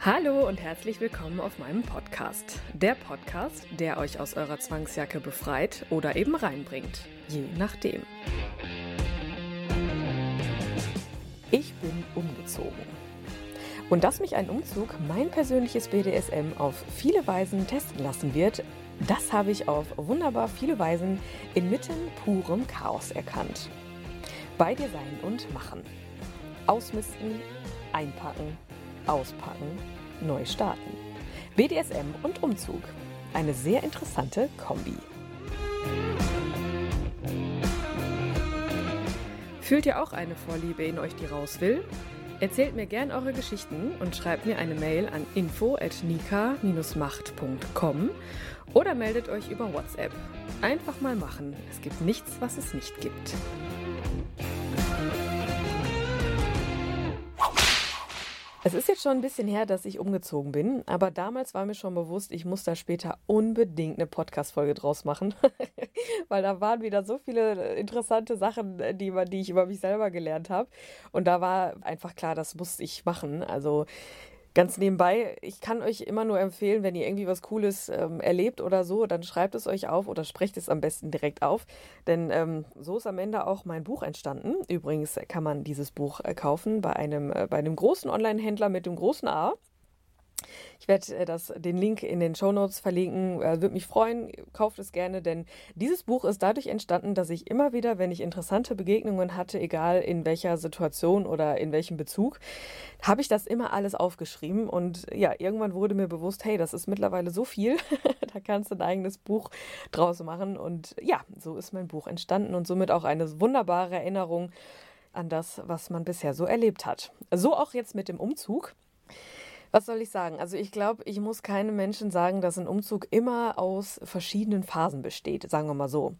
Hallo und herzlich willkommen auf meinem Podcast. Der Podcast, der euch aus eurer Zwangsjacke befreit oder eben reinbringt. Je nachdem. Ich bin umgezogen. Und dass mich ein Umzug mein persönliches BDSM auf viele Weisen testen lassen wird, das habe ich auf wunderbar viele Weisen inmitten purem Chaos erkannt. Bei dir sein und machen. Ausmisten, einpacken, auspacken, neu starten. BDSM und Umzug. Eine sehr interessante Kombi. Fühlt ihr auch eine Vorliebe in euch, die raus will? Erzählt mir gern eure Geschichten und schreibt mir eine Mail an info@nika-macht.com oder meldet euch über WhatsApp. Einfach mal machen. Es gibt nichts, was es nicht gibt. Es ist jetzt schon ein bisschen her, dass ich umgezogen bin, aber damals war mir schon bewusst, ich muss da später unbedingt eine Podcast-Folge draus machen, weil da waren wieder so viele interessante Sachen, die, die ich über mich selber gelernt habe. Und da war einfach klar, das muss ich machen. Also Ganz nebenbei, ich kann euch immer nur empfehlen, wenn ihr irgendwie was Cooles ähm, erlebt oder so, dann schreibt es euch auf oder sprecht es am besten direkt auf. Denn ähm, so ist am Ende auch mein Buch entstanden. Übrigens kann man dieses Buch äh, kaufen bei einem, äh, bei einem großen Online-Händler mit dem großen A. Ich werde äh, das, den Link in den Show Notes verlinken. Äh, Würde mich freuen. Kauft es gerne, denn dieses Buch ist dadurch entstanden, dass ich immer wieder, wenn ich interessante Begegnungen hatte, egal in welcher Situation oder in welchem Bezug, habe ich das immer alles aufgeschrieben. Und ja, irgendwann wurde mir bewusst, hey, das ist mittlerweile so viel. da kannst du ein eigenes Buch draus machen. Und ja, so ist mein Buch entstanden und somit auch eine wunderbare Erinnerung an das, was man bisher so erlebt hat. So auch jetzt mit dem Umzug. Was soll ich sagen? Also ich glaube, ich muss keinem Menschen sagen, dass ein Umzug immer aus verschiedenen Phasen besteht, sagen wir mal so.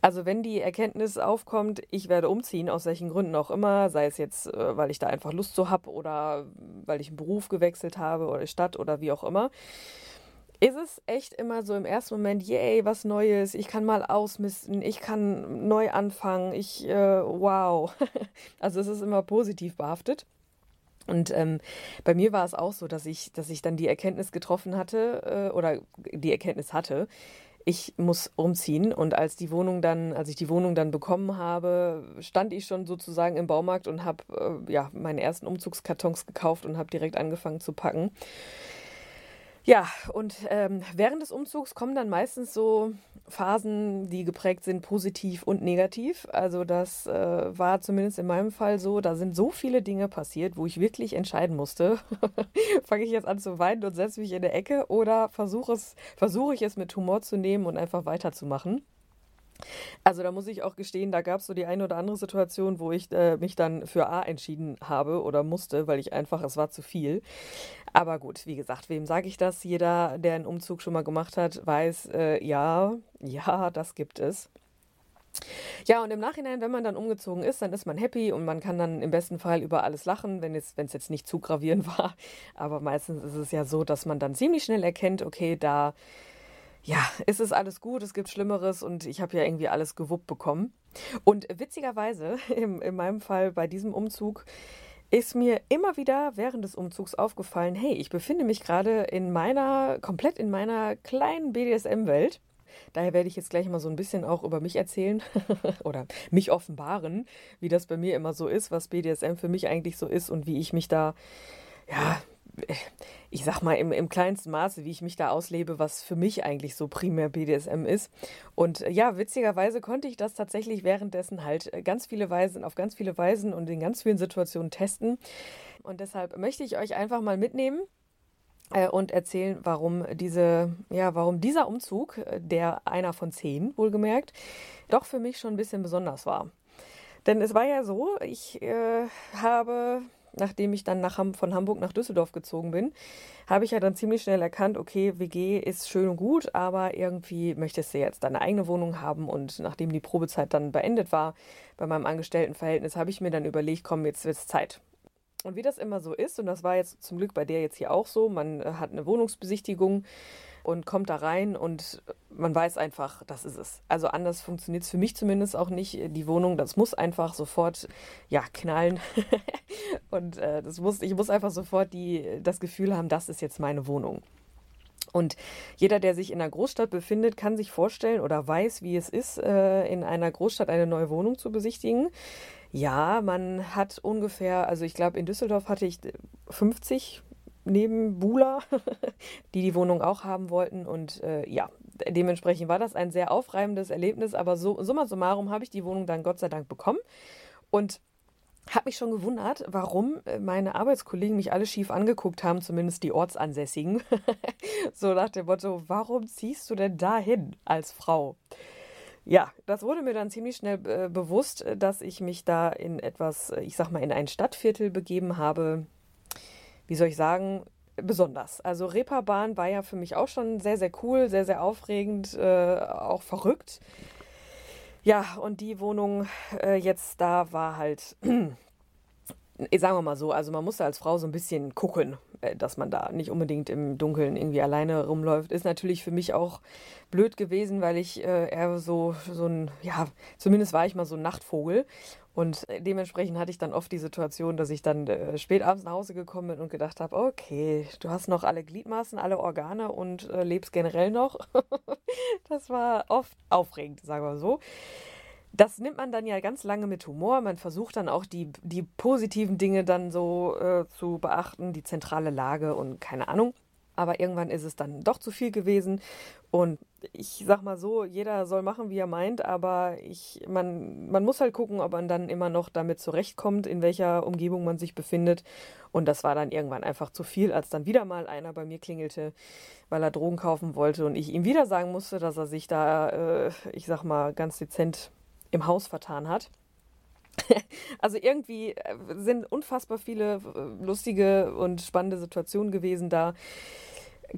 Also wenn die Erkenntnis aufkommt, ich werde umziehen, aus welchen Gründen auch immer, sei es jetzt, äh, weil ich da einfach Lust zu habe oder weil ich einen Beruf gewechselt habe oder Stadt oder wie auch immer, ist es echt immer so im ersten Moment, yay, was Neues, ich kann mal ausmisten, ich kann neu anfangen, ich, äh, wow. also es ist immer positiv behaftet. Und ähm, bei mir war es auch so, dass ich, dass ich dann die Erkenntnis getroffen hatte äh, oder die Erkenntnis hatte, ich muss umziehen. Und als die Wohnung dann, als ich die Wohnung dann bekommen habe, stand ich schon sozusagen im Baumarkt und habe äh, ja meine ersten Umzugskartons gekauft und habe direkt angefangen zu packen. Ja, und ähm, während des Umzugs kommen dann meistens so Phasen, die geprägt sind positiv und negativ. Also das äh, war zumindest in meinem Fall so. Da sind so viele Dinge passiert, wo ich wirklich entscheiden musste. Fange ich jetzt an zu weinen und setze mich in der Ecke oder versuche versuche ich es mit Humor zu nehmen und einfach weiterzumachen. Also da muss ich auch gestehen, da gab es so die eine oder andere Situation, wo ich äh, mich dann für A entschieden habe oder musste, weil ich einfach, es war zu viel. Aber gut, wie gesagt, wem sage ich das? Jeder, der einen Umzug schon mal gemacht hat, weiß, äh, ja, ja, das gibt es. Ja, und im Nachhinein, wenn man dann umgezogen ist, dann ist man happy und man kann dann im besten Fall über alles lachen, wenn es, wenn es jetzt nicht zu gravierend war. Aber meistens ist es ja so, dass man dann ziemlich schnell erkennt, okay, da ja, es ist alles gut, es gibt Schlimmeres und ich habe ja irgendwie alles gewuppt bekommen. Und witzigerweise, in, in meinem Fall bei diesem Umzug, ist mir immer wieder während des Umzugs aufgefallen, hey, ich befinde mich gerade in meiner, komplett in meiner kleinen BDSM-Welt. Daher werde ich jetzt gleich mal so ein bisschen auch über mich erzählen oder mich offenbaren, wie das bei mir immer so ist, was BDSM für mich eigentlich so ist und wie ich mich da ja ich sag mal, im, im kleinsten Maße, wie ich mich da auslebe, was für mich eigentlich so primär BDSM ist. Und äh, ja, witzigerweise konnte ich das tatsächlich währenddessen halt äh, ganz viele Weisen, auf ganz viele Weisen und in ganz vielen Situationen testen. Und deshalb möchte ich euch einfach mal mitnehmen äh, und erzählen, warum diese, ja, warum dieser Umzug, der einer von zehn wohlgemerkt, doch für mich schon ein bisschen besonders war. Denn es war ja so, ich äh, habe nachdem ich dann nach Ham von Hamburg nach Düsseldorf gezogen bin, habe ich ja dann ziemlich schnell erkannt, okay, WG ist schön und gut, aber irgendwie möchtest du jetzt deine eigene Wohnung haben. Und nachdem die Probezeit dann beendet war bei meinem Angestelltenverhältnis, habe ich mir dann überlegt, komm, jetzt wird es Zeit. Und wie das immer so ist, und das war jetzt zum Glück bei der jetzt hier auch so, man äh, hat eine Wohnungsbesichtigung und kommt da rein und man weiß einfach, das ist es. Also anders funktioniert es für mich zumindest auch nicht. Die Wohnung, das muss einfach sofort ja knallen und äh, das muss, ich muss einfach sofort die, das Gefühl haben, das ist jetzt meine Wohnung. Und jeder, der sich in einer Großstadt befindet, kann sich vorstellen oder weiß, wie es ist, äh, in einer Großstadt eine neue Wohnung zu besichtigen. Ja, man hat ungefähr, also ich glaube, in Düsseldorf hatte ich 50 neben Bula, die die Wohnung auch haben wollten. Und äh, ja, dementsprechend war das ein sehr aufreibendes Erlebnis. Aber so, summa summarum habe ich die Wohnung dann Gott sei Dank bekommen. Und habe mich schon gewundert, warum äh, meine Arbeitskollegen mich alle schief angeguckt haben, zumindest die Ortsansässigen. so nach dem Motto, warum ziehst du denn dahin als Frau? Ja, das wurde mir dann ziemlich schnell äh, bewusst, dass ich mich da in etwas, äh, ich sag mal, in ein Stadtviertel begeben habe, wie soll ich sagen, besonders. Also Reeperbahn war ja für mich auch schon sehr, sehr cool, sehr, sehr aufregend, äh, auch verrückt. Ja, und die Wohnung äh, jetzt da war halt, sagen wir mal so, also man musste als Frau so ein bisschen gucken, äh, dass man da nicht unbedingt im Dunkeln irgendwie alleine rumläuft. Ist natürlich für mich auch blöd gewesen, weil ich äh, eher so, so ein, ja, zumindest war ich mal so ein Nachtvogel und äh, dementsprechend hatte ich dann oft die Situation, dass ich dann äh, spät abends nach Hause gekommen bin und gedacht habe, okay, du hast noch alle Gliedmaßen, alle Organe und äh, lebst generell noch. das war oft aufregend, sagen wir so. Das nimmt man dann ja ganz lange mit Humor. Man versucht dann auch die, die positiven Dinge dann so äh, zu beachten, die zentrale Lage und keine Ahnung. Aber irgendwann ist es dann doch zu viel gewesen. Und ich sag mal so, jeder soll machen, wie er meint, aber ich, man, man muss halt gucken, ob man dann immer noch damit zurechtkommt, in welcher Umgebung man sich befindet. Und das war dann irgendwann einfach zu viel, als dann wieder mal einer bei mir klingelte, weil er Drogen kaufen wollte und ich ihm wieder sagen musste, dass er sich da, äh, ich sag mal, ganz dezent im Haus vertan hat. Also irgendwie äh, sind unfassbar viele äh, lustige und spannende Situationen gewesen da.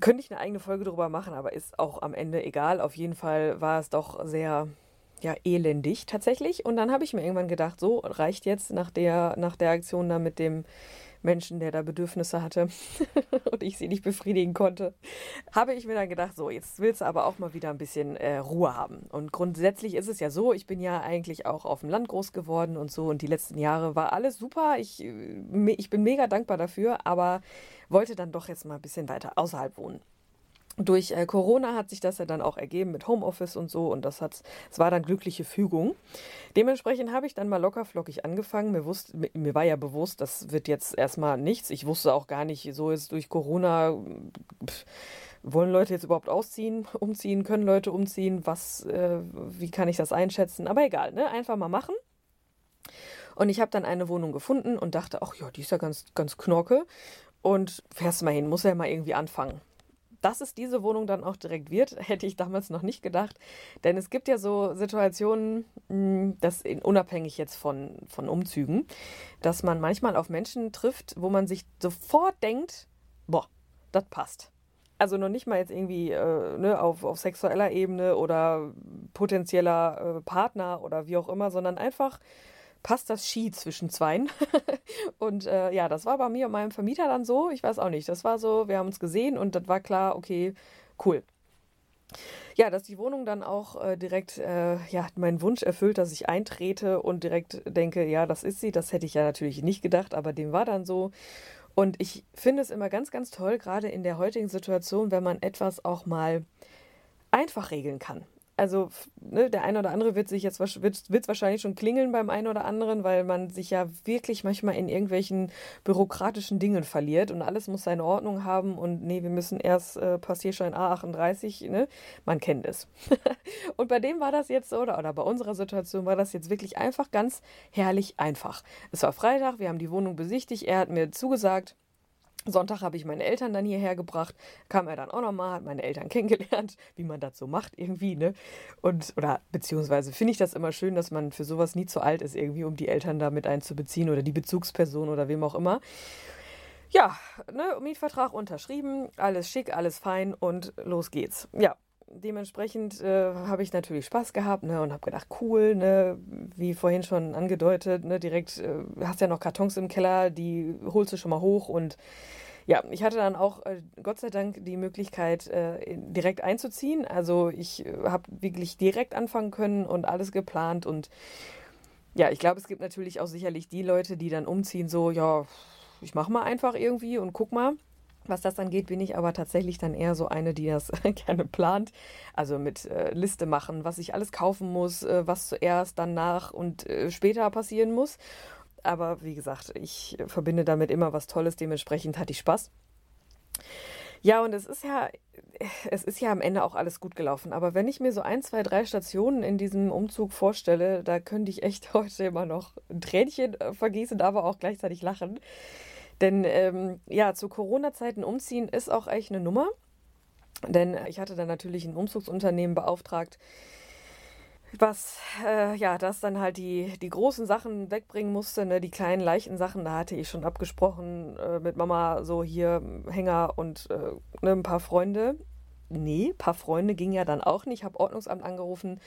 Könnte ich eine eigene Folge drüber machen, aber ist auch am Ende egal. Auf jeden Fall war es doch sehr ja, elendig tatsächlich. Und dann habe ich mir irgendwann gedacht, so reicht jetzt nach der, nach der Aktion da mit dem Menschen, der da Bedürfnisse hatte und ich sie nicht befriedigen konnte, habe ich mir dann gedacht, so, jetzt willst du aber auch mal wieder ein bisschen äh, Ruhe haben. Und grundsätzlich ist es ja so, ich bin ja eigentlich auch auf dem Land groß geworden und so und die letzten Jahre war alles super. Ich, äh, ich bin mega dankbar dafür, aber wollte dann doch jetzt mal ein bisschen weiter außerhalb wohnen durch äh, Corona hat sich das ja dann auch ergeben mit Homeoffice und so und das hat es war dann glückliche Fügung. Dementsprechend habe ich dann mal lockerflockig angefangen. Mir, wusste, mir, mir, war ja bewusst, das wird jetzt erstmal nichts. Ich wusste auch gar nicht, so ist durch Corona pff, wollen Leute jetzt überhaupt ausziehen, umziehen, können Leute umziehen, was äh, wie kann ich das einschätzen? Aber egal, ne? Einfach mal machen. Und ich habe dann eine Wohnung gefunden und dachte, ach ja, die ist ja ganz ganz knorke und fährst mal hin, muss ja mal irgendwie anfangen dass es diese Wohnung dann auch direkt wird, hätte ich damals noch nicht gedacht. Denn es gibt ja so Situationen, hm, das unabhängig jetzt von, von Umzügen, dass man manchmal auf Menschen trifft, wo man sich sofort denkt, boah, das passt. Also noch nicht mal jetzt irgendwie äh, ne, auf, auf sexueller Ebene oder potenzieller äh, Partner oder wie auch immer, sondern einfach passt das Ski zwischen zweien. und äh, ja, das war bei mir und meinem Vermieter dann so. Ich weiß auch nicht. Das war so, wir haben uns gesehen und das war klar, okay, cool. Ja, dass die Wohnung dann auch äh, direkt äh, ja, meinen Wunsch erfüllt, dass ich eintrete und direkt denke, ja, das ist sie. Das hätte ich ja natürlich nicht gedacht, aber dem war dann so. Und ich finde es immer ganz, ganz toll, gerade in der heutigen Situation, wenn man etwas auch mal einfach regeln kann also ne, der eine oder andere wird sich jetzt wird, wird wahrscheinlich schon klingeln beim einen oder anderen, weil man sich ja wirklich manchmal in irgendwelchen bürokratischen Dingen verliert und alles muss seine Ordnung haben und nee, wir müssen erst äh, Passierschein A38, ne? Man kennt es. und bei dem war das jetzt so, oder, oder bei unserer Situation war das jetzt wirklich einfach ganz herrlich einfach. Es war Freitag, wir haben die Wohnung besichtigt, er hat mir zugesagt, Sonntag habe ich meine Eltern dann hierher gebracht, kam er dann auch nochmal, hat meine Eltern kennengelernt, wie man das so macht irgendwie, ne? Und, oder beziehungsweise finde ich das immer schön, dass man für sowas nie zu alt ist, irgendwie, um die Eltern da mit einzubeziehen oder die Bezugsperson oder wem auch immer. Ja, ne, Mietvertrag unterschrieben, alles schick, alles fein und los geht's. Ja, dementsprechend äh, habe ich natürlich Spaß gehabt ne, und habe gedacht, cool, ne, wie vorhin schon angedeutet, ne, direkt äh, hast ja noch Kartons im Keller, die holst du schon mal hoch und ja, ich hatte dann auch äh, Gott sei Dank die Möglichkeit, äh, direkt einzuziehen. Also ich äh, habe wirklich direkt anfangen können und alles geplant und ja, ich glaube, es gibt natürlich auch sicherlich die Leute, die dann umziehen, so, ja, ich mache mal einfach irgendwie und guck mal. Was das angeht, bin ich aber tatsächlich dann eher so eine, die das gerne plant. Also mit äh, Liste machen, was ich alles kaufen muss, äh, was zuerst, dann nach und äh, später passieren muss. Aber wie gesagt, ich verbinde damit immer was Tolles, dementsprechend hatte ich Spaß. Ja, und es ist ja, es ist ja am Ende auch alles gut gelaufen. Aber wenn ich mir so ein, zwei, drei Stationen in diesem Umzug vorstelle, da könnte ich echt heute immer noch ein Tränchen äh, vergießen, aber auch gleichzeitig lachen. Denn ähm, ja, zu Corona-Zeiten umziehen ist auch echt eine Nummer. Denn ich hatte dann natürlich ein Umzugsunternehmen beauftragt, was äh, ja, das dann halt die, die großen Sachen wegbringen musste, ne, die kleinen leichten Sachen, da hatte ich schon abgesprochen äh, mit Mama, so hier Hänger und äh, ne, ein paar Freunde. Nee, ein paar Freunde ging ja dann auch nicht. Ich habe Ordnungsamt angerufen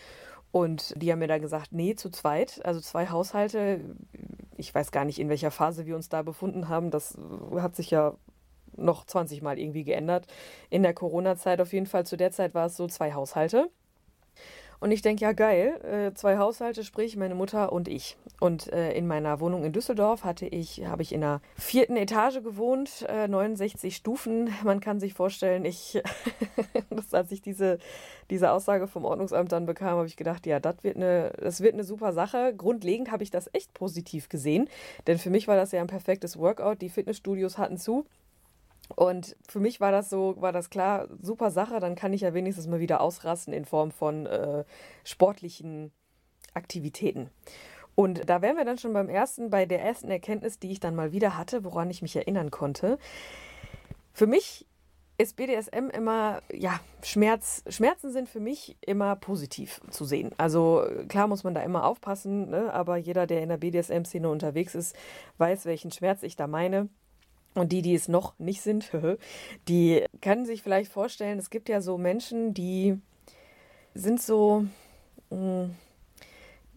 und die haben mir da gesagt, nee, zu zweit, also zwei Haushalte. Ich weiß gar nicht, in welcher Phase wir uns da befunden haben. Das hat sich ja noch 20 Mal irgendwie geändert. In der Corona-Zeit auf jeden Fall, zu der Zeit war es so zwei Haushalte. Und ich denke, ja geil, äh, zwei Haushalte, sprich meine Mutter und ich. Und äh, in meiner Wohnung in Düsseldorf hatte ich, habe ich in der vierten Etage gewohnt, äh, 69 Stufen. Man kann sich vorstellen, ich, als ich diese, diese Aussage vom Ordnungsamt dann bekam, habe ich gedacht, ja, das wird eine, das wird eine super Sache. Grundlegend habe ich das echt positiv gesehen, denn für mich war das ja ein perfektes Workout. Die Fitnessstudios hatten zu. Und für mich war das so, war das klar, super Sache, dann kann ich ja wenigstens mal wieder ausrasten in Form von äh, sportlichen Aktivitäten. Und da wären wir dann schon beim ersten, bei der ersten Erkenntnis, die ich dann mal wieder hatte, woran ich mich erinnern konnte. Für mich ist BDSM immer, ja, Schmerz, Schmerzen sind für mich immer positiv zu sehen. Also klar muss man da immer aufpassen, ne? aber jeder, der in der BDSM-Szene unterwegs ist, weiß, welchen Schmerz ich da meine. Und die, die es noch nicht sind, die können sich vielleicht vorstellen, es gibt ja so Menschen, die sind so, mm,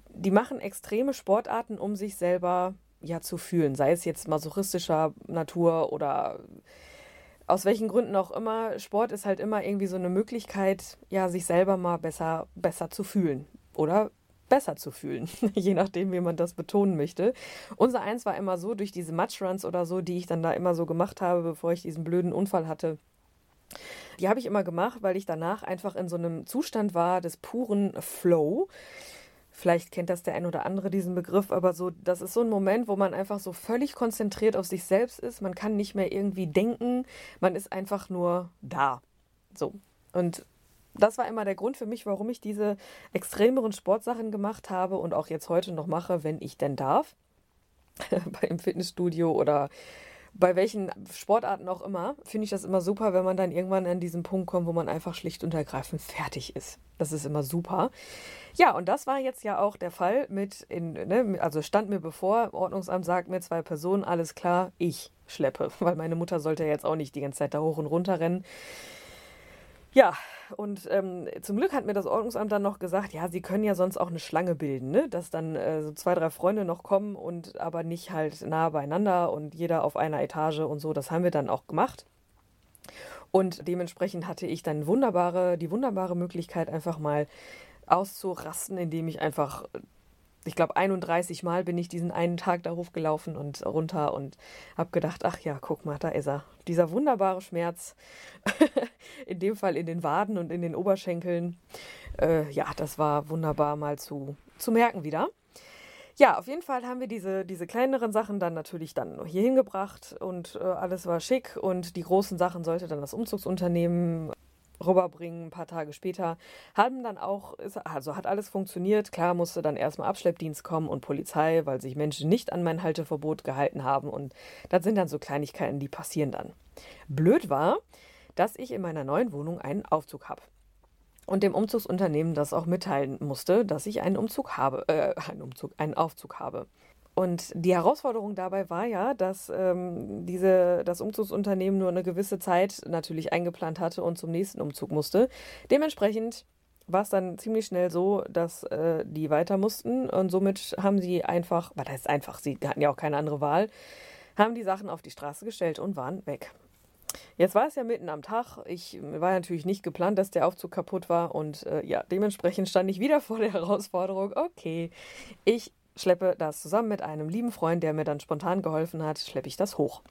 die machen extreme Sportarten, um sich selber ja zu fühlen, sei es jetzt masochistischer Natur oder aus welchen Gründen auch immer. Sport ist halt immer irgendwie so eine Möglichkeit, ja, sich selber mal besser, besser zu fühlen oder besser zu fühlen, je nachdem, wie man das betonen möchte. Unser eins war immer so, durch diese Matchruns oder so, die ich dann da immer so gemacht habe, bevor ich diesen blöden Unfall hatte. Die habe ich immer gemacht, weil ich danach einfach in so einem Zustand war des puren Flow. Vielleicht kennt das der ein oder andere diesen Begriff, aber so, das ist so ein Moment, wo man einfach so völlig konzentriert auf sich selbst ist. Man kann nicht mehr irgendwie denken, man ist einfach nur da. So. Und das war immer der Grund für mich, warum ich diese extremeren Sportsachen gemacht habe und auch jetzt heute noch mache, wenn ich denn darf. Beim Fitnessstudio oder bei welchen Sportarten auch immer, finde ich das immer super, wenn man dann irgendwann an diesen Punkt kommt, wo man einfach schlicht und ergreifend fertig ist. Das ist immer super. Ja, und das war jetzt ja auch der Fall mit, in, ne, also stand mir bevor, Ordnungsamt sagt mir zwei Personen, alles klar, ich schleppe, weil meine Mutter sollte ja jetzt auch nicht die ganze Zeit da hoch und runter rennen. Ja, und ähm, zum Glück hat mir das Ordnungsamt dann noch gesagt, ja, sie können ja sonst auch eine Schlange bilden, ne? dass dann äh, so zwei, drei Freunde noch kommen und aber nicht halt nah beieinander und jeder auf einer Etage und so. Das haben wir dann auch gemacht. Und dementsprechend hatte ich dann wunderbare, die wunderbare Möglichkeit, einfach mal auszurasten, indem ich einfach ich glaube, 31 Mal bin ich diesen einen Tag da hochgelaufen und runter und habe gedacht, ach ja, guck mal, da ist er. Dieser wunderbare Schmerz, in dem Fall in den Waden und in den Oberschenkeln. Äh, ja, das war wunderbar mal zu, zu merken wieder. Ja, auf jeden Fall haben wir diese, diese kleineren Sachen dann natürlich dann hier hingebracht und äh, alles war schick und die großen Sachen sollte dann das Umzugsunternehmen rüberbringen, ein paar Tage später. Haben dann auch, also hat alles funktioniert. Klar musste dann erstmal Abschleppdienst kommen und Polizei, weil sich Menschen nicht an mein Halteverbot gehalten haben. Und das sind dann so Kleinigkeiten, die passieren dann. Blöd war, dass ich in meiner neuen Wohnung einen Aufzug habe. Und dem Umzugsunternehmen das auch mitteilen musste, dass ich einen Umzug habe, äh, einen Umzug, einen Aufzug habe. Und die Herausforderung dabei war ja, dass ähm, diese, das Umzugsunternehmen nur eine gewisse Zeit natürlich eingeplant hatte und zum nächsten Umzug musste. Dementsprechend war es dann ziemlich schnell so, dass äh, die weiter mussten und somit haben sie einfach, was heißt einfach, sie hatten ja auch keine andere Wahl, haben die Sachen auf die Straße gestellt und waren weg. Jetzt war es ja mitten am Tag. Ich war natürlich nicht geplant, dass der Aufzug kaputt war und äh, ja, dementsprechend stand ich wieder vor der Herausforderung, okay, ich schleppe das zusammen mit einem lieben Freund, der mir dann spontan geholfen hat, schleppe ich das hoch.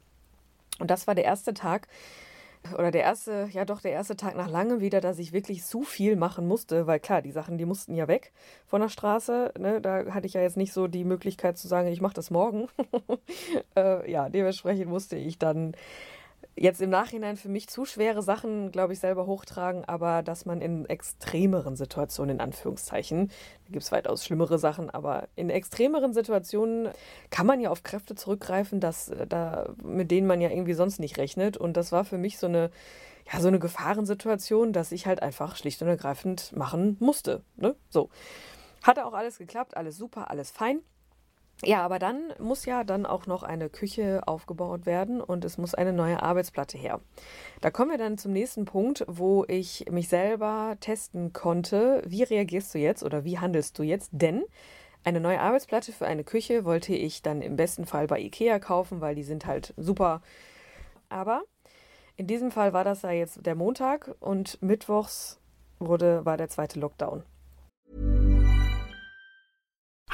Und das war der erste Tag, oder der erste, ja doch, der erste Tag nach langem wieder, dass ich wirklich so viel machen musste, weil klar, die Sachen, die mussten ja weg von der Straße. Ne? Da hatte ich ja jetzt nicht so die Möglichkeit zu sagen, ich mache das morgen. äh, ja, dementsprechend musste ich dann jetzt im Nachhinein für mich zu schwere Sachen, glaube ich, selber hochtragen, aber dass man in extremeren Situationen, in Anführungszeichen, da gibt es weitaus schlimmere Sachen, aber in extremeren Situationen kann man ja auf Kräfte zurückgreifen, dass, äh, da, mit denen man ja irgendwie sonst nicht rechnet. Und das war für mich so eine, ja, so eine Gefahrensituation, dass ich halt einfach schlicht und ergreifend machen musste. Ne? So. Hatte auch alles geklappt, alles super, alles fein. Ja, aber dann muss ja dann auch noch eine Küche aufgebaut werden und es muss eine neue Arbeitsplatte her. Da kommen wir dann zum nächsten Punkt, wo ich mich selber testen konnte, wie reagierst du jetzt oder wie handelst du jetzt? Denn eine neue Arbeitsplatte für eine Küche wollte ich dann im besten Fall bei Ikea kaufen, weil die sind halt super. Aber in diesem Fall war das ja jetzt der Montag und mittwochs wurde, war der zweite Lockdown.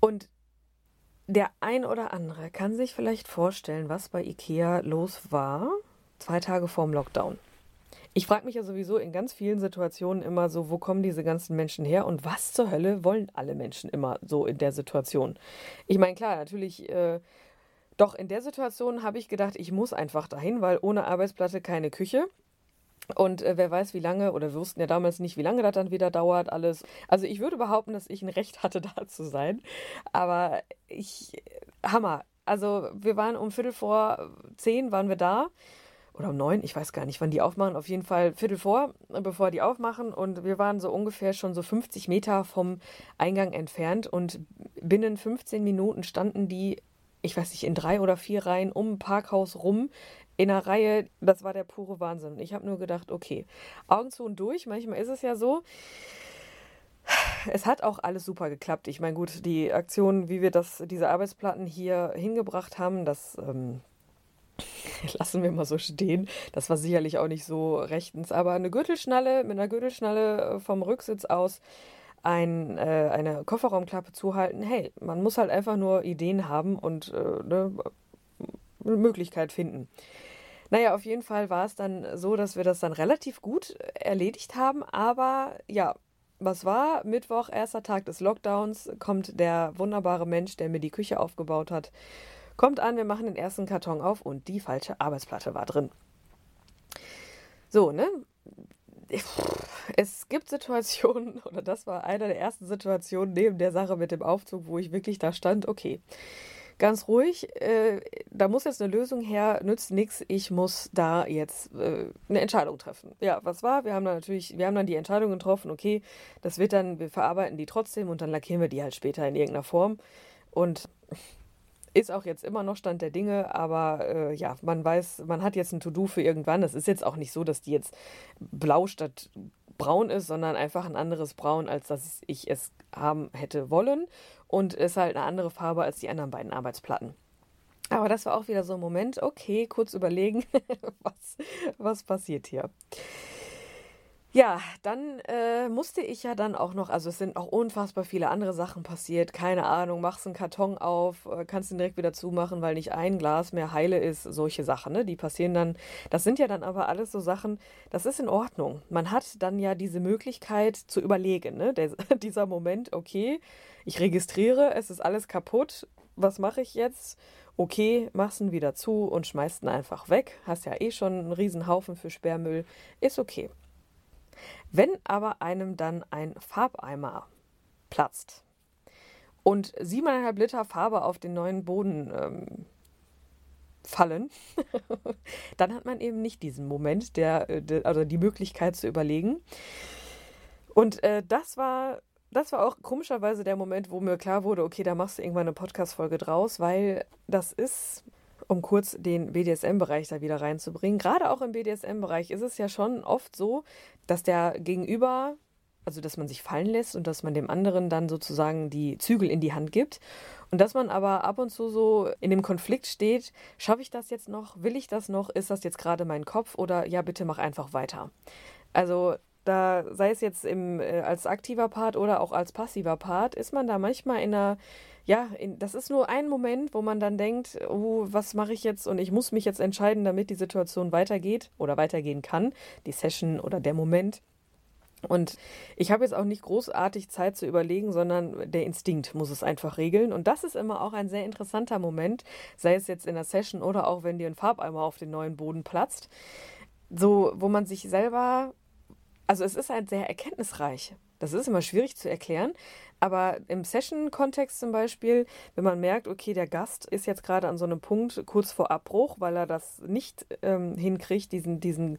Und der ein oder andere kann sich vielleicht vorstellen, was bei IKEA los war, zwei Tage vorm Lockdown. Ich frage mich ja sowieso in ganz vielen Situationen immer so, wo kommen diese ganzen Menschen her und was zur Hölle wollen alle Menschen immer so in der Situation? Ich meine, klar, natürlich, äh, doch in der Situation habe ich gedacht, ich muss einfach dahin, weil ohne Arbeitsplatte keine Küche. Und äh, wer weiß, wie lange, oder wir wussten ja damals nicht, wie lange das dann wieder dauert, alles. Also ich würde behaupten, dass ich ein Recht hatte, da zu sein. Aber ich, Hammer. Also wir waren um Viertel vor zehn waren wir da. Oder um neun, ich weiß gar nicht, wann die aufmachen. Auf jeden Fall Viertel vor, bevor die aufmachen. Und wir waren so ungefähr schon so 50 Meter vom Eingang entfernt. Und binnen 15 Minuten standen die ich weiß nicht, in drei oder vier Reihen um ein Parkhaus rum in einer Reihe, das war der pure Wahnsinn. Ich habe nur gedacht, okay, Augen zu und durch. Manchmal ist es ja so. Es hat auch alles super geklappt. Ich meine, gut, die Aktion, wie wir das, diese Arbeitsplatten hier hingebracht haben, das ähm, lassen wir mal so stehen. Das war sicherlich auch nicht so rechtens, aber eine Gürtelschnalle, mit einer Gürtelschnalle äh, vom Rücksitz aus ein, äh, eine Kofferraumklappe zuhalten. Hey, man muss halt einfach nur Ideen haben und äh, ne, eine Möglichkeit finden. Naja, auf jeden Fall war es dann so, dass wir das dann relativ gut erledigt haben. Aber ja, was war? Mittwoch, erster Tag des Lockdowns, kommt der wunderbare Mensch, der mir die Küche aufgebaut hat, kommt an, wir machen den ersten Karton auf und die falsche Arbeitsplatte war drin. So, ne? Es gibt Situationen, oder das war eine der ersten Situationen neben der Sache mit dem Aufzug, wo ich wirklich da stand, okay, ganz ruhig, äh, da muss jetzt eine Lösung her, nützt nichts, ich muss da jetzt äh, eine Entscheidung treffen. Ja, was war? Wir haben dann natürlich, wir haben dann die Entscheidung getroffen, okay, das wird dann, wir verarbeiten die trotzdem und dann lackieren wir die halt später in irgendeiner Form. Und ist auch jetzt immer noch Stand der Dinge, aber äh, ja, man weiß, man hat jetzt ein To-Do für irgendwann. Es ist jetzt auch nicht so, dass die jetzt blau statt braun ist, sondern einfach ein anderes Braun, als dass ich es haben hätte wollen und ist halt eine andere Farbe als die anderen beiden Arbeitsplatten. Aber das war auch wieder so ein Moment, okay, kurz überlegen, was, was passiert hier. Ja, dann äh, musste ich ja dann auch noch, also es sind auch unfassbar viele andere Sachen passiert. Keine Ahnung, machst einen Karton auf, äh, kannst ihn direkt wieder zumachen, weil nicht ein Glas mehr heile ist. Solche Sachen, ne? Die passieren dann. Das sind ja dann aber alles so Sachen, das ist in Ordnung. Man hat dann ja diese Möglichkeit zu überlegen, ne? Der, dieser Moment, okay, ich registriere, es ist alles kaputt. Was mache ich jetzt? Okay, machst ihn wieder zu und schmeißt ihn einfach weg. Hast ja eh schon einen riesen Haufen für Sperrmüll. Ist okay. Wenn aber einem dann ein Farbeimer platzt und siebeneinhalb Liter Farbe auf den neuen Boden ähm, fallen, dann hat man eben nicht diesen Moment, der, äh, der also die Möglichkeit zu überlegen. Und äh, das war das war auch komischerweise der Moment, wo mir klar wurde, okay, da machst du irgendwann eine Podcast-Folge draus, weil das ist, um kurz den BDSM-Bereich da wieder reinzubringen, gerade auch im BDSM-Bereich ist es ja schon oft so, dass der Gegenüber, also dass man sich fallen lässt und dass man dem anderen dann sozusagen die Zügel in die Hand gibt. Und dass man aber ab und zu so in dem Konflikt steht, schaffe ich das jetzt noch, will ich das noch, ist das jetzt gerade mein Kopf oder ja, bitte mach einfach weiter. Also da sei es jetzt im, äh, als aktiver Part oder auch als passiver Part, ist man da manchmal in einer, ja, in, das ist nur ein Moment, wo man dann denkt, oh, was mache ich jetzt und ich muss mich jetzt entscheiden, damit die Situation weitergeht oder weitergehen kann, die Session oder der Moment. Und ich habe jetzt auch nicht großartig Zeit zu überlegen, sondern der Instinkt muss es einfach regeln. Und das ist immer auch ein sehr interessanter Moment, sei es jetzt in der Session oder auch wenn dir ein Farbeimer auf den neuen Boden platzt. So, wo man sich selber, also es ist halt sehr erkenntnisreich. Das ist immer schwierig zu erklären, aber im Session-Kontext zum Beispiel, wenn man merkt, okay, der Gast ist jetzt gerade an so einem Punkt kurz vor Abbruch, weil er das nicht ähm, hinkriegt, diesen, diesen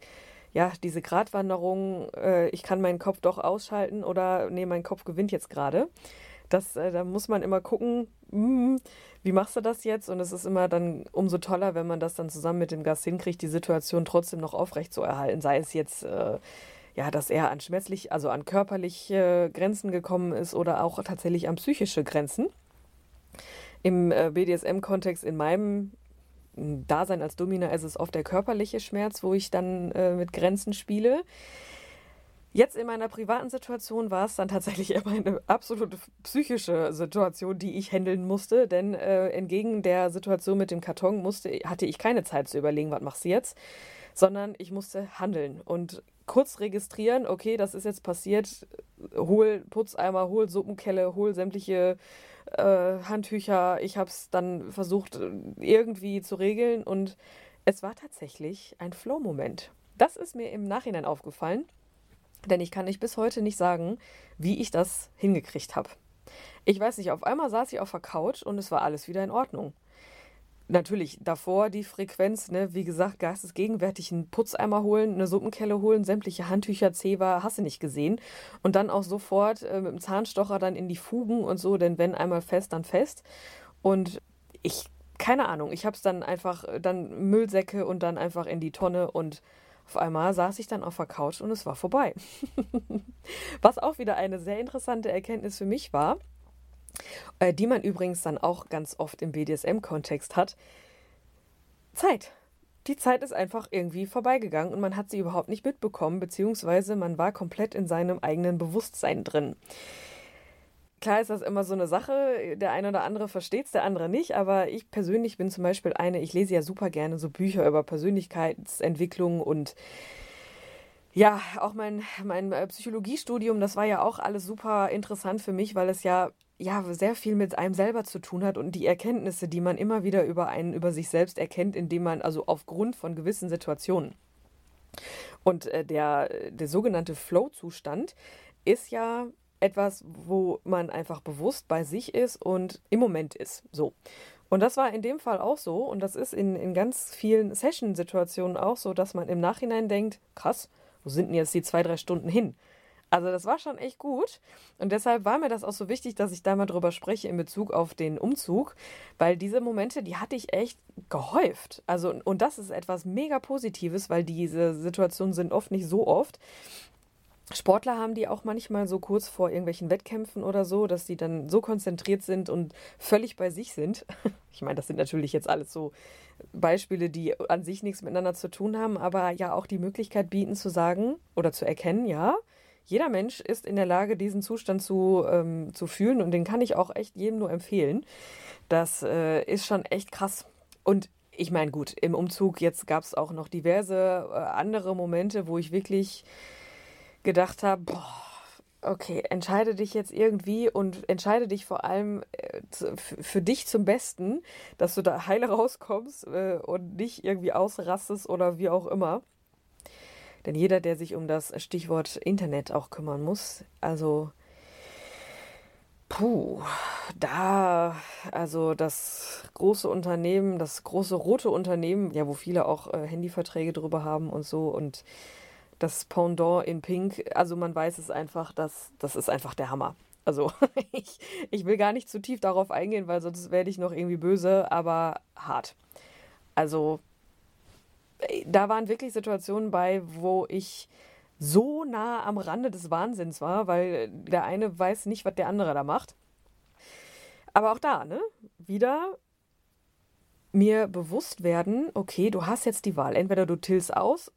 ja, diese Gratwanderung, äh, ich kann meinen Kopf doch ausschalten oder nee, mein Kopf gewinnt jetzt gerade. Das, äh, da muss man immer gucken, mm, wie machst du das jetzt? Und es ist immer dann umso toller, wenn man das dann zusammen mit dem Gast hinkriegt, die Situation trotzdem noch aufrecht zu erhalten. Sei es jetzt, äh, ja, dass er an schmerzlich, also an körperliche Grenzen gekommen ist oder auch tatsächlich an psychische Grenzen. Im äh, BDSM-Kontext in meinem Dasein als Domina ist es oft der körperliche Schmerz, wo ich dann äh, mit Grenzen spiele. Jetzt in meiner privaten Situation war es dann tatsächlich immer eine absolute psychische Situation, die ich handeln musste, denn äh, entgegen der Situation mit dem Karton musste, hatte ich keine Zeit zu überlegen, was machst du jetzt, sondern ich musste handeln und kurz registrieren, okay, das ist jetzt passiert, hol Putzeimer, hol Suppenkelle, hol sämtliche äh, Handtücher. Ich habe es dann versucht irgendwie zu regeln und es war tatsächlich ein Flow-Moment. Das ist mir im Nachhinein aufgefallen, denn ich kann nicht bis heute nicht sagen, wie ich das hingekriegt habe. Ich weiß nicht, auf einmal saß ich auf der Couch und es war alles wieder in Ordnung natürlich davor die Frequenz, ne, wie gesagt, geistesgegenwärtig einen Putzeimer holen, eine Suppenkelle holen, sämtliche Handtücher, Zewa, hast du nicht gesehen. Und dann auch sofort äh, mit dem Zahnstocher dann in die Fugen und so, denn wenn einmal fest, dann fest. Und ich, keine Ahnung, ich habe es dann einfach, äh, dann Müllsäcke und dann einfach in die Tonne und auf einmal saß ich dann auf der Couch und es war vorbei. Was auch wieder eine sehr interessante Erkenntnis für mich war äh, die man übrigens dann auch ganz oft im BDSM-Kontext hat. Zeit. Die Zeit ist einfach irgendwie vorbeigegangen und man hat sie überhaupt nicht mitbekommen, beziehungsweise man war komplett in seinem eigenen Bewusstsein drin. Klar ist das immer so eine Sache, der eine oder andere versteht es, der andere nicht, aber ich persönlich bin zum Beispiel eine, ich lese ja super gerne so Bücher über Persönlichkeitsentwicklung und ja, auch mein, mein äh, Psychologiestudium, das war ja auch alles super interessant für mich, weil es ja ja sehr viel mit einem selber zu tun hat und die Erkenntnisse, die man immer wieder über einen, über sich selbst erkennt, indem man also aufgrund von gewissen Situationen. Und äh, der, der sogenannte Flow-Zustand ist ja etwas, wo man einfach bewusst bei sich ist und im Moment ist. So. Und das war in dem Fall auch so. Und das ist in, in ganz vielen Session-Situationen auch so, dass man im Nachhinein denkt, krass, wo sind denn jetzt die zwei, drei Stunden hin? Also das war schon echt gut. Und deshalb war mir das auch so wichtig, dass ich da mal drüber spreche in Bezug auf den Umzug, weil diese Momente, die hatte ich echt gehäuft. Also, und das ist etwas mega Positives, weil diese Situationen sind oft nicht so oft. Sportler haben die auch manchmal so kurz vor irgendwelchen Wettkämpfen oder so, dass sie dann so konzentriert sind und völlig bei sich sind. Ich meine, das sind natürlich jetzt alles so Beispiele, die an sich nichts miteinander zu tun haben, aber ja auch die Möglichkeit bieten zu sagen oder zu erkennen, ja, jeder Mensch ist in der Lage, diesen Zustand zu, ähm, zu fühlen und den kann ich auch echt jedem nur empfehlen. Das äh, ist schon echt krass. Und ich meine, gut, im Umzug jetzt gab es auch noch diverse äh, andere Momente, wo ich wirklich gedacht habe, boah, okay, entscheide dich jetzt irgendwie und entscheide dich vor allem äh, für dich zum Besten, dass du da heile rauskommst äh, und nicht irgendwie ausrastest oder wie auch immer. Denn jeder, der sich um das Stichwort Internet auch kümmern muss, also puh, da, also das große Unternehmen, das große rote Unternehmen, ja, wo viele auch äh, Handyverträge drüber haben und so und das Pendant in Pink, also man weiß es einfach, dass das ist einfach der Hammer. Also ich, ich will gar nicht zu tief darauf eingehen, weil sonst werde ich noch irgendwie böse, aber hart. Also da waren wirklich Situationen bei, wo ich so nah am Rande des Wahnsinns war, weil der eine weiß nicht, was der andere da macht. Aber auch da, ne? Wieder mir bewusst werden, okay, du hast jetzt die Wahl. Entweder du tillst aus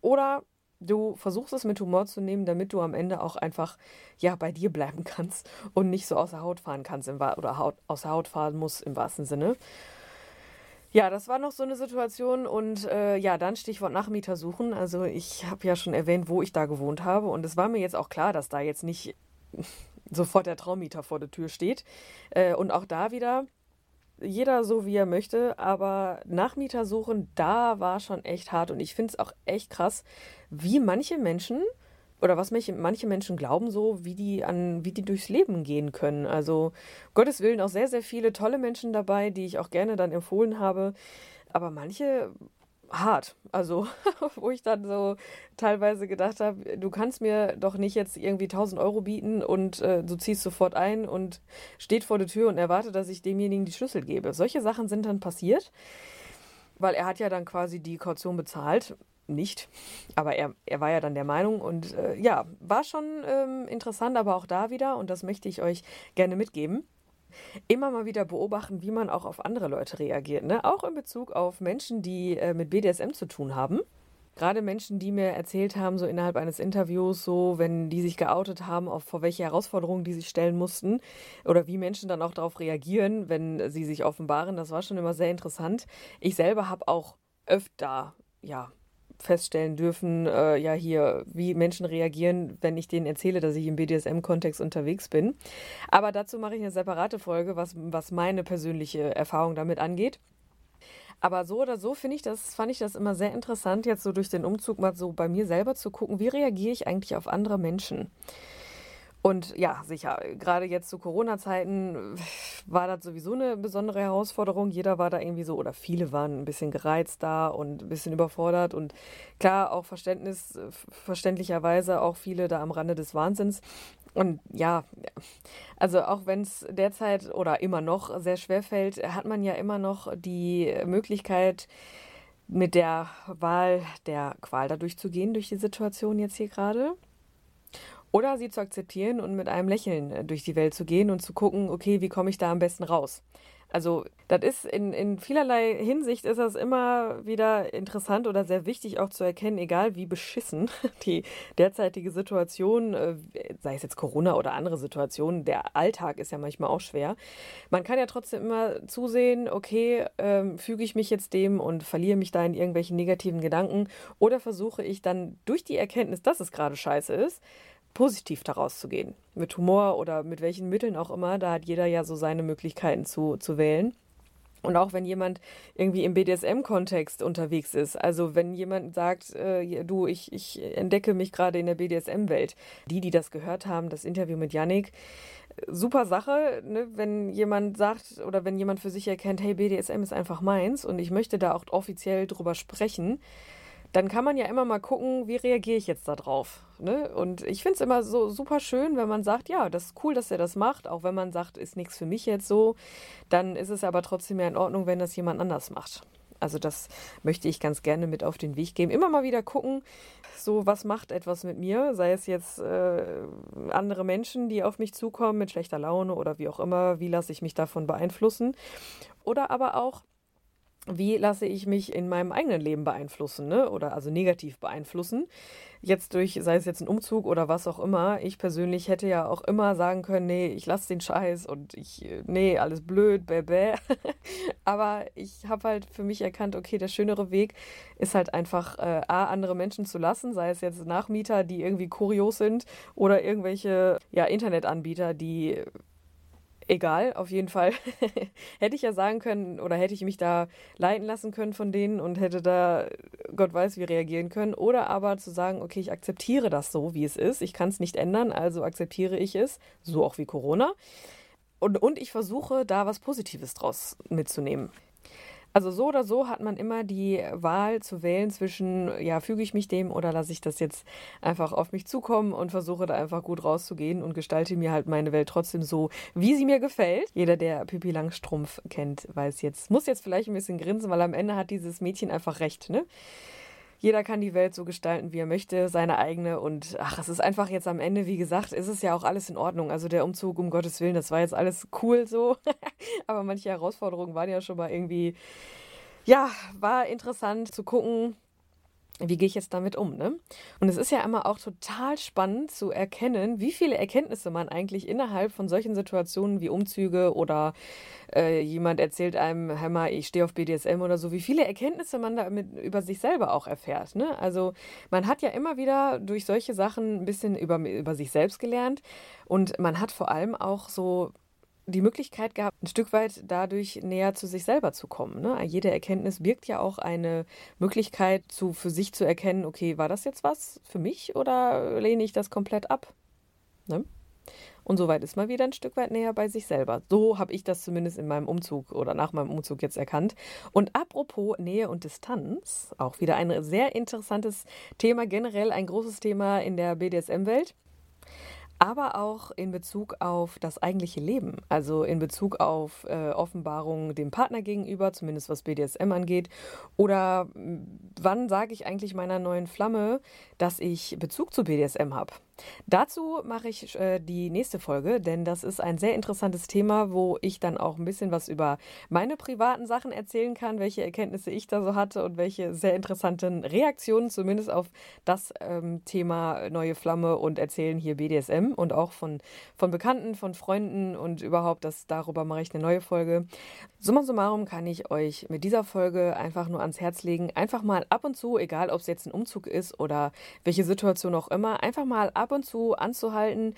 oder du versuchst es mit Humor zu nehmen, damit du am Ende auch einfach ja bei dir bleiben kannst und nicht so außer Haut fahren kannst im, oder Haut, außer Haut fahren musst im wahrsten Sinne. Ja, das war noch so eine Situation und äh, ja, dann Stichwort Nachmieter suchen. Also ich habe ja schon erwähnt, wo ich da gewohnt habe und es war mir jetzt auch klar, dass da jetzt nicht sofort der Traummieter vor der Tür steht. Äh, und auch da wieder jeder so, wie er möchte, aber Nachmieter suchen, da war schon echt hart. Und ich finde es auch echt krass, wie manche Menschen oder was manche Menschen glauben, so wie die an, wie die durchs Leben gehen können. Also Gottes Willen auch sehr, sehr viele tolle Menschen dabei, die ich auch gerne dann empfohlen habe. Aber manche hart. Also, wo ich dann so teilweise gedacht habe, du kannst mir doch nicht jetzt irgendwie 1000 Euro bieten und äh, du ziehst sofort ein und steht vor der Tür und erwartet, dass ich demjenigen die Schlüssel gebe. Solche Sachen sind dann passiert, weil er hat ja dann quasi die Kaution bezahlt. Nicht, aber er, er war ja dann der Meinung und äh, ja, war schon ähm, interessant, aber auch da wieder, und das möchte ich euch gerne mitgeben immer mal wieder beobachten, wie man auch auf andere Leute reagiert. Ne? Auch in Bezug auf Menschen, die äh, mit BDSM zu tun haben. Gerade Menschen, die mir erzählt haben, so innerhalb eines Interviews, so wenn die sich geoutet haben, auf vor welche Herausforderungen die sich stellen mussten oder wie Menschen dann auch darauf reagieren, wenn sie sich offenbaren, das war schon immer sehr interessant. Ich selber habe auch öfter ja feststellen dürfen, äh, ja hier, wie Menschen reagieren, wenn ich denen erzähle, dass ich im BDSM-Kontext unterwegs bin. Aber dazu mache ich eine separate Folge, was, was meine persönliche Erfahrung damit angeht. Aber so oder so finde ich das, fand ich das immer sehr interessant, jetzt so durch den Umzug mal so bei mir selber zu gucken, wie reagiere ich eigentlich auf andere Menschen. Und ja, sicher, gerade jetzt zu Corona-Zeiten war das sowieso eine besondere Herausforderung. Jeder war da irgendwie so, oder viele waren ein bisschen gereizt da und ein bisschen überfordert. Und klar, auch Verständnis, verständlicherweise auch viele da am Rande des Wahnsinns. Und ja, also auch wenn es derzeit oder immer noch sehr schwer fällt, hat man ja immer noch die Möglichkeit, mit der Wahl der Qual dadurch zu gehen, durch die Situation jetzt hier gerade. Oder sie zu akzeptieren und mit einem Lächeln äh, durch die Welt zu gehen und zu gucken, okay, wie komme ich da am besten raus? Also, das ist in, in vielerlei Hinsicht ist das immer wieder interessant oder sehr wichtig auch zu erkennen, egal wie beschissen die derzeitige Situation, äh, sei es jetzt Corona oder andere Situationen, der Alltag ist ja manchmal auch schwer. Man kann ja trotzdem immer zusehen, okay, ähm, füge ich mich jetzt dem und verliere mich da in irgendwelchen negativen Gedanken oder versuche ich dann durch die Erkenntnis, dass es gerade scheiße ist, positiv daraus zu gehen. Mit Humor oder mit welchen Mitteln auch immer, da hat jeder ja so seine Möglichkeiten zu, zu wählen. Und auch wenn jemand irgendwie im BDSM-Kontext unterwegs ist, also wenn jemand sagt, äh, du, ich, ich entdecke mich gerade in der BDSM-Welt, die, die das gehört haben, das Interview mit Yannick, super Sache, ne? wenn jemand sagt oder wenn jemand für sich erkennt, hey, BDSM ist einfach meins und ich möchte da auch offiziell drüber sprechen, dann kann man ja immer mal gucken, wie reagiere ich jetzt darauf. Ne? Und ich finde es immer so super schön, wenn man sagt, ja, das ist cool, dass er das macht, auch wenn man sagt, ist nichts für mich jetzt so, dann ist es aber trotzdem ja in Ordnung, wenn das jemand anders macht. Also das möchte ich ganz gerne mit auf den Weg geben. Immer mal wieder gucken, so was macht etwas mit mir, sei es jetzt äh, andere Menschen, die auf mich zukommen mit schlechter Laune oder wie auch immer, wie lasse ich mich davon beeinflussen. Oder aber auch wie lasse ich mich in meinem eigenen Leben beeinflussen, ne? Oder also negativ beeinflussen. Jetzt durch, sei es jetzt ein Umzug oder was auch immer. Ich persönlich hätte ja auch immer sagen können, nee, ich lasse den Scheiß und ich, nee, alles blöd, bäh, bäh. Aber ich habe halt für mich erkannt, okay, der schönere Weg ist halt einfach, äh, A, andere Menschen zu lassen, sei es jetzt Nachmieter, die irgendwie kurios sind oder irgendwelche, ja, Internetanbieter, die egal, auf jeden Fall. hätte ich ja sagen können oder hätte ich mich da leiten lassen können von denen und hätte da Gott weiß wie reagieren können. Oder aber zu sagen, okay, ich akzeptiere das so, wie es ist. Ich kann es nicht ändern, also akzeptiere ich es, so auch wie Corona. Und, und ich versuche da was Positives draus mitzunehmen. Also so oder so hat man immer die Wahl zu wählen zwischen, ja, füge ich mich dem oder lasse ich das jetzt einfach auf mich zukommen und versuche da einfach gut rauszugehen und gestalte mir halt meine Welt trotzdem so, wie sie mir gefällt. Jeder, der Pippi Langstrumpf kennt, weiß jetzt, muss jetzt vielleicht ein bisschen grinsen, weil am Ende hat dieses Mädchen einfach recht, ne? Jeder kann die Welt so gestalten, wie er möchte, seine eigene. Und ach, es ist einfach jetzt am Ende, wie gesagt, ist es ja auch alles in Ordnung. Also der Umzug, um Gottes Willen, das war jetzt alles cool so. Aber manche Herausforderungen waren ja schon mal irgendwie, ja, war interessant zu gucken, wie gehe ich jetzt damit um? Ne? Und es ist ja immer auch total spannend zu erkennen, wie viele Erkenntnisse man eigentlich innerhalb von solchen Situationen wie Umzüge oder äh, jemand erzählt einem, hör mal, ich stehe auf BDSM oder so, wie viele Erkenntnisse man damit über sich selber auch erfährt. Ne? Also man hat ja immer wieder durch solche Sachen ein bisschen über, über sich selbst gelernt und man hat vor allem auch so die Möglichkeit gehabt, ein Stück weit dadurch näher zu sich selber zu kommen. Ne? Jede Erkenntnis birgt ja auch eine Möglichkeit, zu, für sich zu erkennen, okay, war das jetzt was für mich oder lehne ich das komplett ab? Ne? Und soweit ist man wieder ein Stück weit näher bei sich selber. So habe ich das zumindest in meinem Umzug oder nach meinem Umzug jetzt erkannt. Und apropos Nähe und Distanz, auch wieder ein sehr interessantes Thema, generell ein großes Thema in der BDSM-Welt aber auch in Bezug auf das eigentliche Leben, also in Bezug auf äh, Offenbarung dem Partner gegenüber, zumindest was BDSM angeht, oder wann sage ich eigentlich meiner neuen Flamme, dass ich Bezug zu BDSM habe? Dazu mache ich äh, die nächste Folge, denn das ist ein sehr interessantes Thema, wo ich dann auch ein bisschen was über meine privaten Sachen erzählen kann, welche Erkenntnisse ich da so hatte und welche sehr interessanten Reaktionen zumindest auf das ähm, Thema neue Flamme und erzählen hier BDSM und auch von, von Bekannten, von Freunden und überhaupt, das, darüber mache ich eine neue Folge. Summa summarum kann ich euch mit dieser Folge einfach nur ans Herz legen, einfach mal ab und zu, egal ob es jetzt ein Umzug ist oder welche Situation auch immer, einfach mal ab und zu anzuhalten,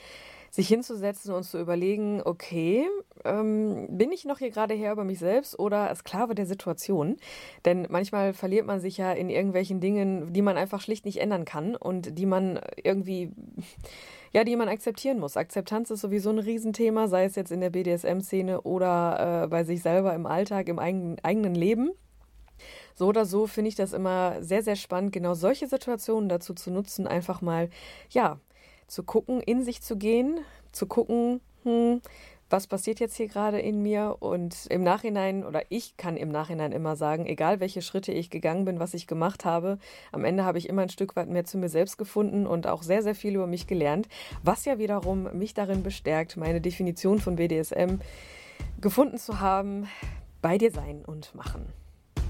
sich hinzusetzen und zu überlegen, okay, ähm, bin ich noch hier gerade her über mich selbst oder Sklave der Situation? Denn manchmal verliert man sich ja in irgendwelchen Dingen, die man einfach schlicht nicht ändern kann und die man irgendwie ja, die man akzeptieren muss. Akzeptanz ist sowieso ein Riesenthema, sei es jetzt in der BDSM-Szene oder äh, bei sich selber im Alltag, im eigenen, eigenen Leben. So oder so finde ich das immer sehr, sehr spannend, genau solche Situationen dazu zu nutzen, einfach mal, ja, zu gucken, in sich zu gehen, zu gucken, hm, was passiert jetzt hier gerade in mir und im Nachhinein oder ich kann im Nachhinein immer sagen, egal welche Schritte ich gegangen bin, was ich gemacht habe, am Ende habe ich immer ein Stück weit mehr zu mir selbst gefunden und auch sehr, sehr viel über mich gelernt, was ja wiederum mich darin bestärkt, meine Definition von BDSM gefunden zu haben, bei dir sein und machen.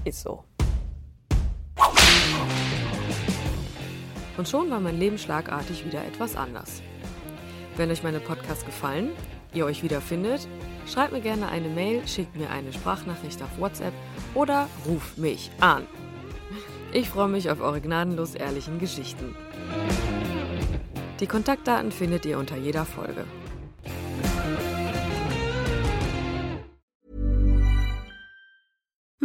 Ist so. Und schon war mein Leben schlagartig wieder etwas anders. Wenn euch meine Podcasts gefallen, ihr euch wiederfindet, schreibt mir gerne eine Mail, schickt mir eine Sprachnachricht auf WhatsApp oder ruft mich an. Ich freue mich auf eure gnadenlos ehrlichen Geschichten. Die Kontaktdaten findet ihr unter jeder Folge.